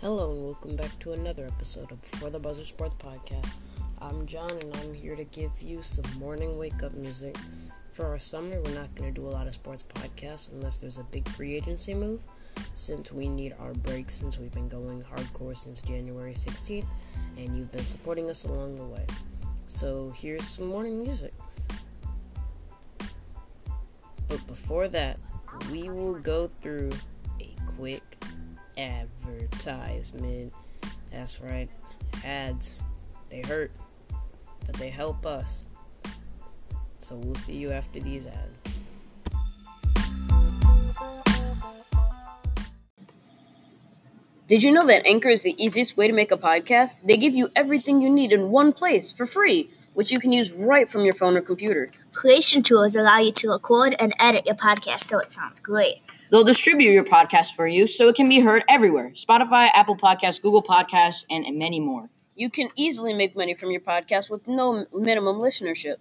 Hello and welcome back to another episode of Before the Buzzer Sports Podcast. I'm John and I'm here to give you some morning wake up music. For our summer, we're not going to do a lot of sports podcasts unless there's a big free agency move, since we need our break since we've been going hardcore since January 16th and you've been supporting us along the way. So here's some morning music. But before that, we will go through a quick advertisement. That's right, ads. They hurt, but they help us. So we'll see you after these ads. Did you know that Anchor is the easiest way to make a podcast? They give you everything you need in one place for free, which you can use right from your phone or computer. Creation tools allow you to record and edit your podcast so it sounds great. They'll distribute your podcast for you so it can be heard everywhere Spotify, Apple Podcasts, Google Podcasts, and many more. You can easily make money from your podcast with no minimum listenership.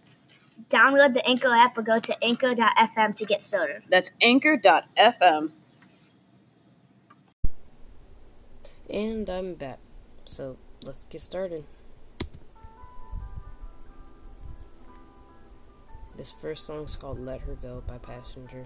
Download the Anchor app or go to anchor.fm to get started. That's anchor.fm. And I'm back. So let's get started. This first song is called Let Her Go by Passenger.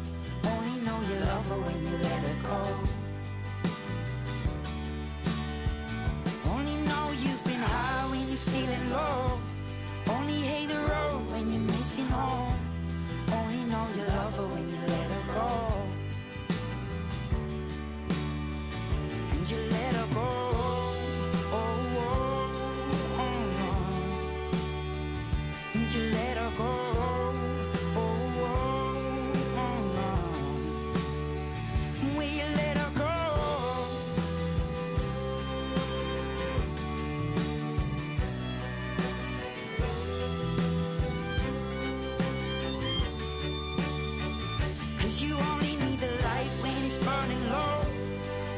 Burning low.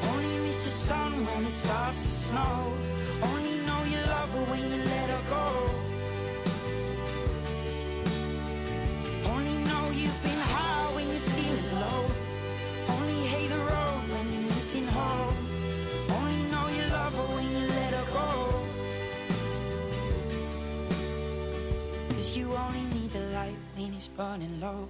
Only miss the sun when it starts to snow. Only know you love her when you let her go. Only know you've been high when you're feeling low. Only hate the road when you're missing home. Only know you love her when you let her go. Cause you only need the light when it's burning low.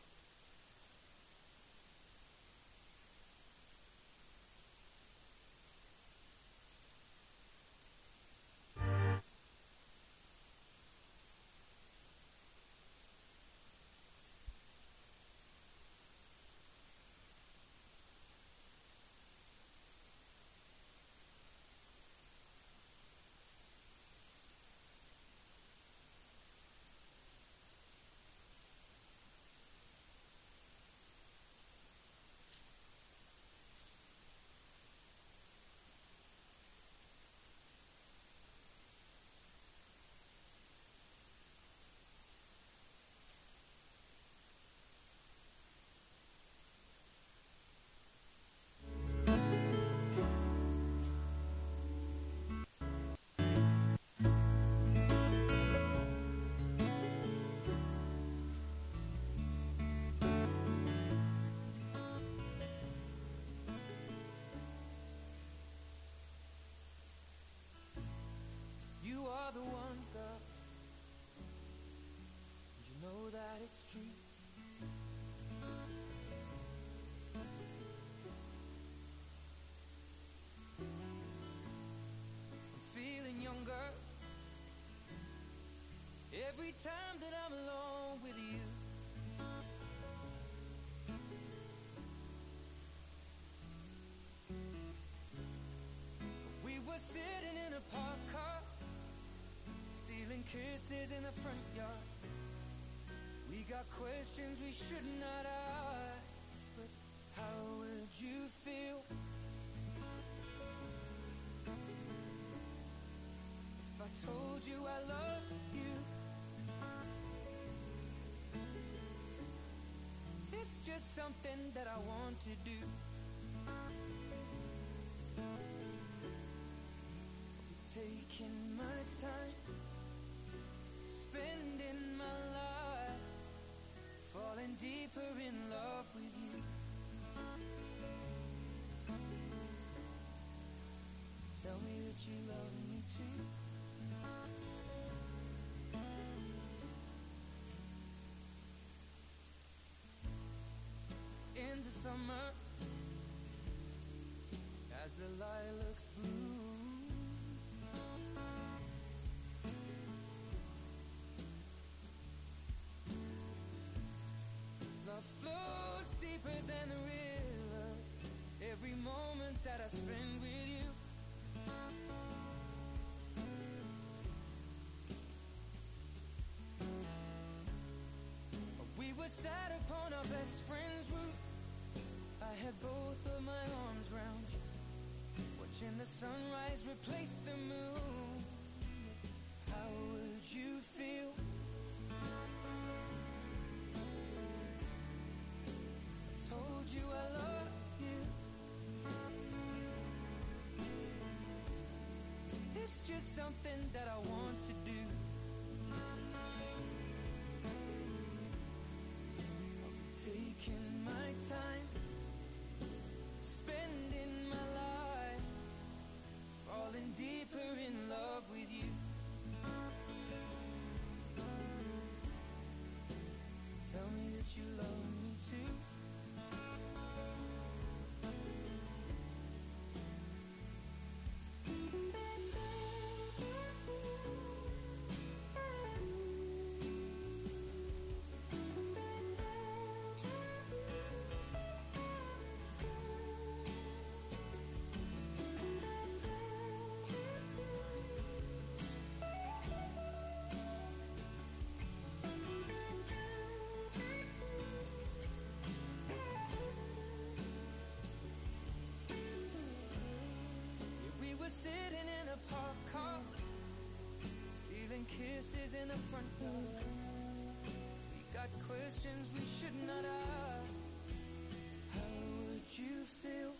True. I'm feeling younger every time that I'm alone with you. We were sitting in a park car stealing kisses in the front yard. We got questions we should not ask, but how would you feel if I told you I loved you? It's just something that I want to do. Taking my time spending my life deeper in love with you. Tell me that you love me too. In the summer, deeper than a river. Every moment that I spend with you. We were sat upon our best friend's roof. I had both of my arms round you. Watching the sunrise replace the moon. How would you feel? You I loved you. It's just something that I want to do. Taking my time, spending my life, falling deeper in love with you. Tell me that you love sitting in a park car, stealing kisses in the front yard. We got questions we should not ask. How would you feel.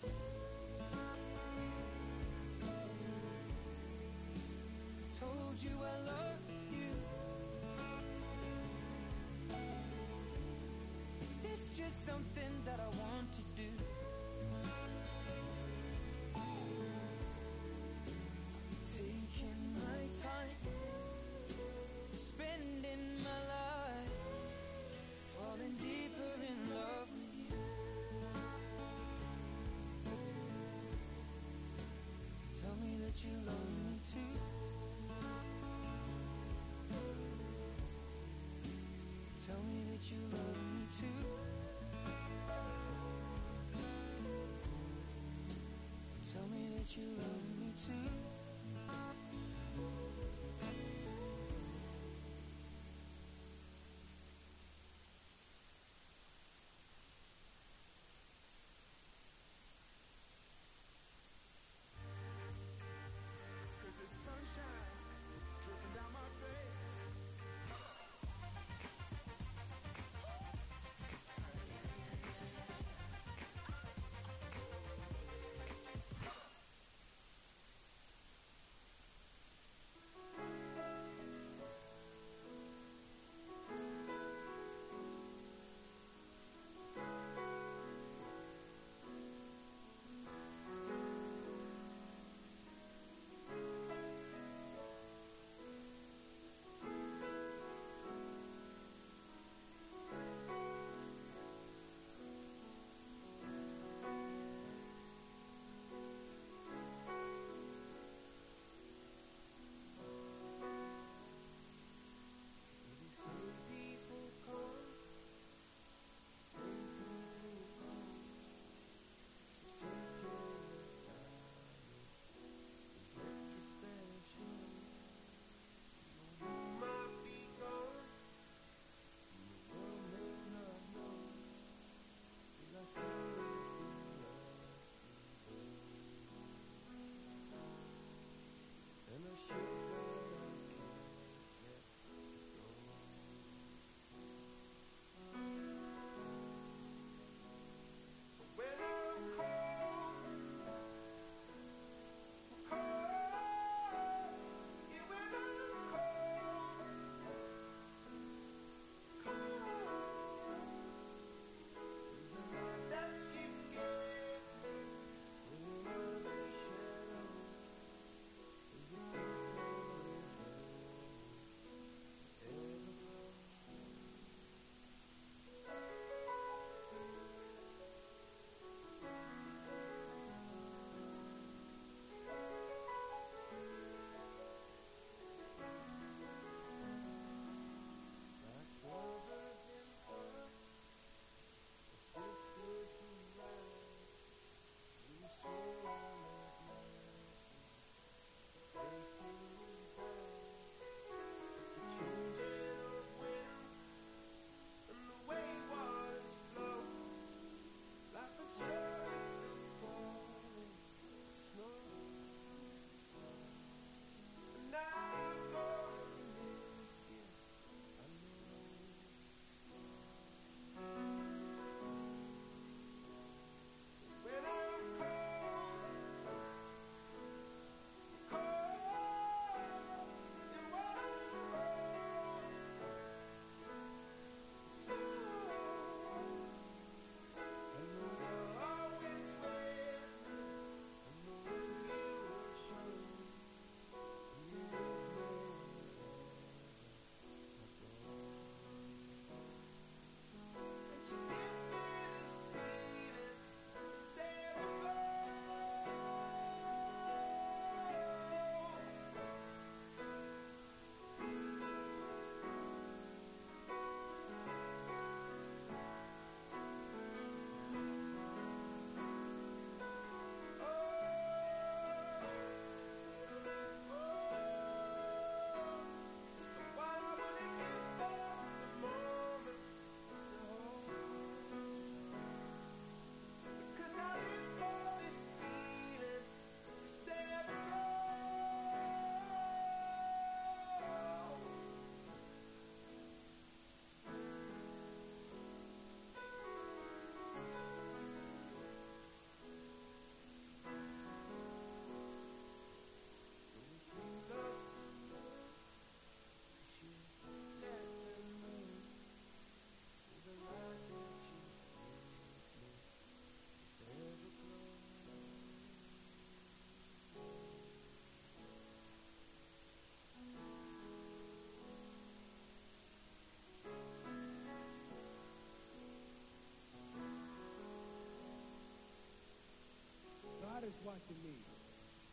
Told you I love you. It's just something that I want to do. You love me too. Tell me that you love me too. Tell me that you love me too.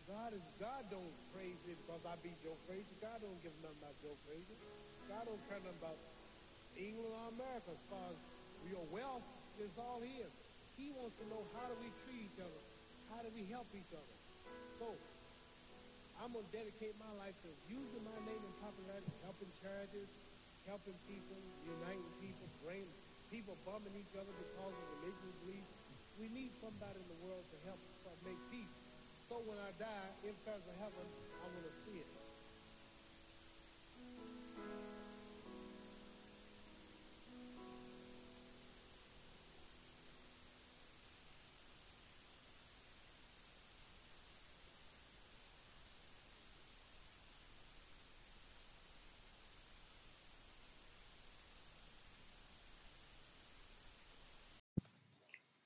God is God don't praise me because I beat Joe Frazier. God don't give nothing about Joe Frazier. God don't care nothing about England or America as far as your wealth is all his. He wants to know how do we treat each other? How do we help each other? So I'm gonna dedicate my life to using my name and popularity, helping charities, helping people, uniting people, bring people bumming each other because of religious beliefs. We need somebody in the world to help us uh, make peace. So when I die, if there's a heaven, I want to see it.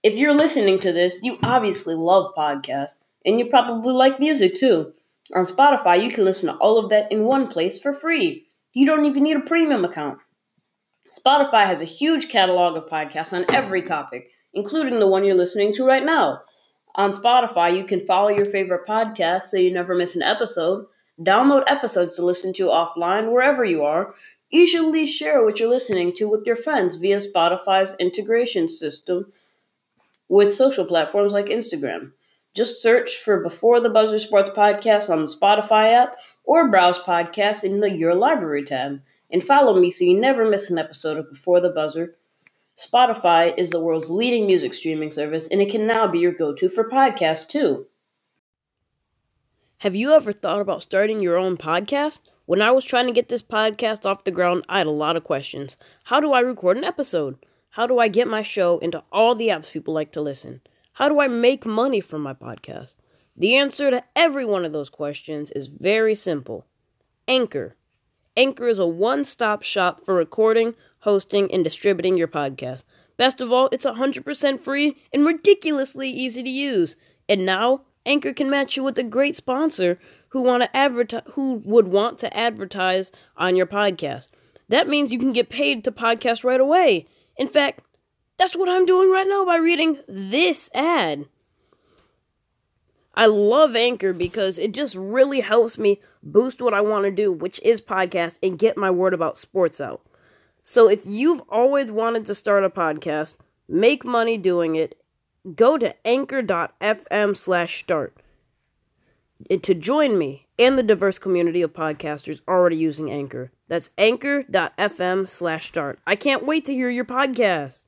If you're listening to this, you obviously love podcasts, and you probably like music too. On Spotify, you can listen to all of that in one place for free. You don't even need a premium account. Spotify has a huge catalog of podcasts on every topic, including the one you're listening to right now. On Spotify, you can follow your favorite podcast so you never miss an episode, download episodes to listen to offline wherever you are, easily share what you're listening to with your friends via Spotify's integration system with social platforms like Instagram. Just search for Before the Buzzer Sports Podcast on the Spotify app or browse podcasts in the Your Library tab. And follow me so you never miss an episode of Before the Buzzer. Spotify is the world's leading music streaming service, and it can now be your go to for podcasts too. Have you ever thought about starting your own podcast? When I was trying to get this podcast off the ground, I had a lot of questions. How do I record an episode? How do I get my show into all the apps people like to listen? How do I make money from my podcast? The answer to every one of those questions is very simple Anchor. Anchor is a one stop shop for recording, hosting, and distributing your podcast. Best of all, it's 100% free and ridiculously easy to use. And now, Anchor can match you with a great sponsor who want to advertise who would want to advertise on your podcast. That means you can get paid to podcast right away. In fact, that's what I'm doing right now by reading this ad. I love Anchor because it just really helps me boost what I want to do, which is podcast, and get my word about sports out. So if you've always wanted to start a podcast, make money doing it, go to anchor.fm slash start to join me and the diverse community of podcasters already using Anchor. That's anchor.fm slash start. I can't wait to hear your podcast.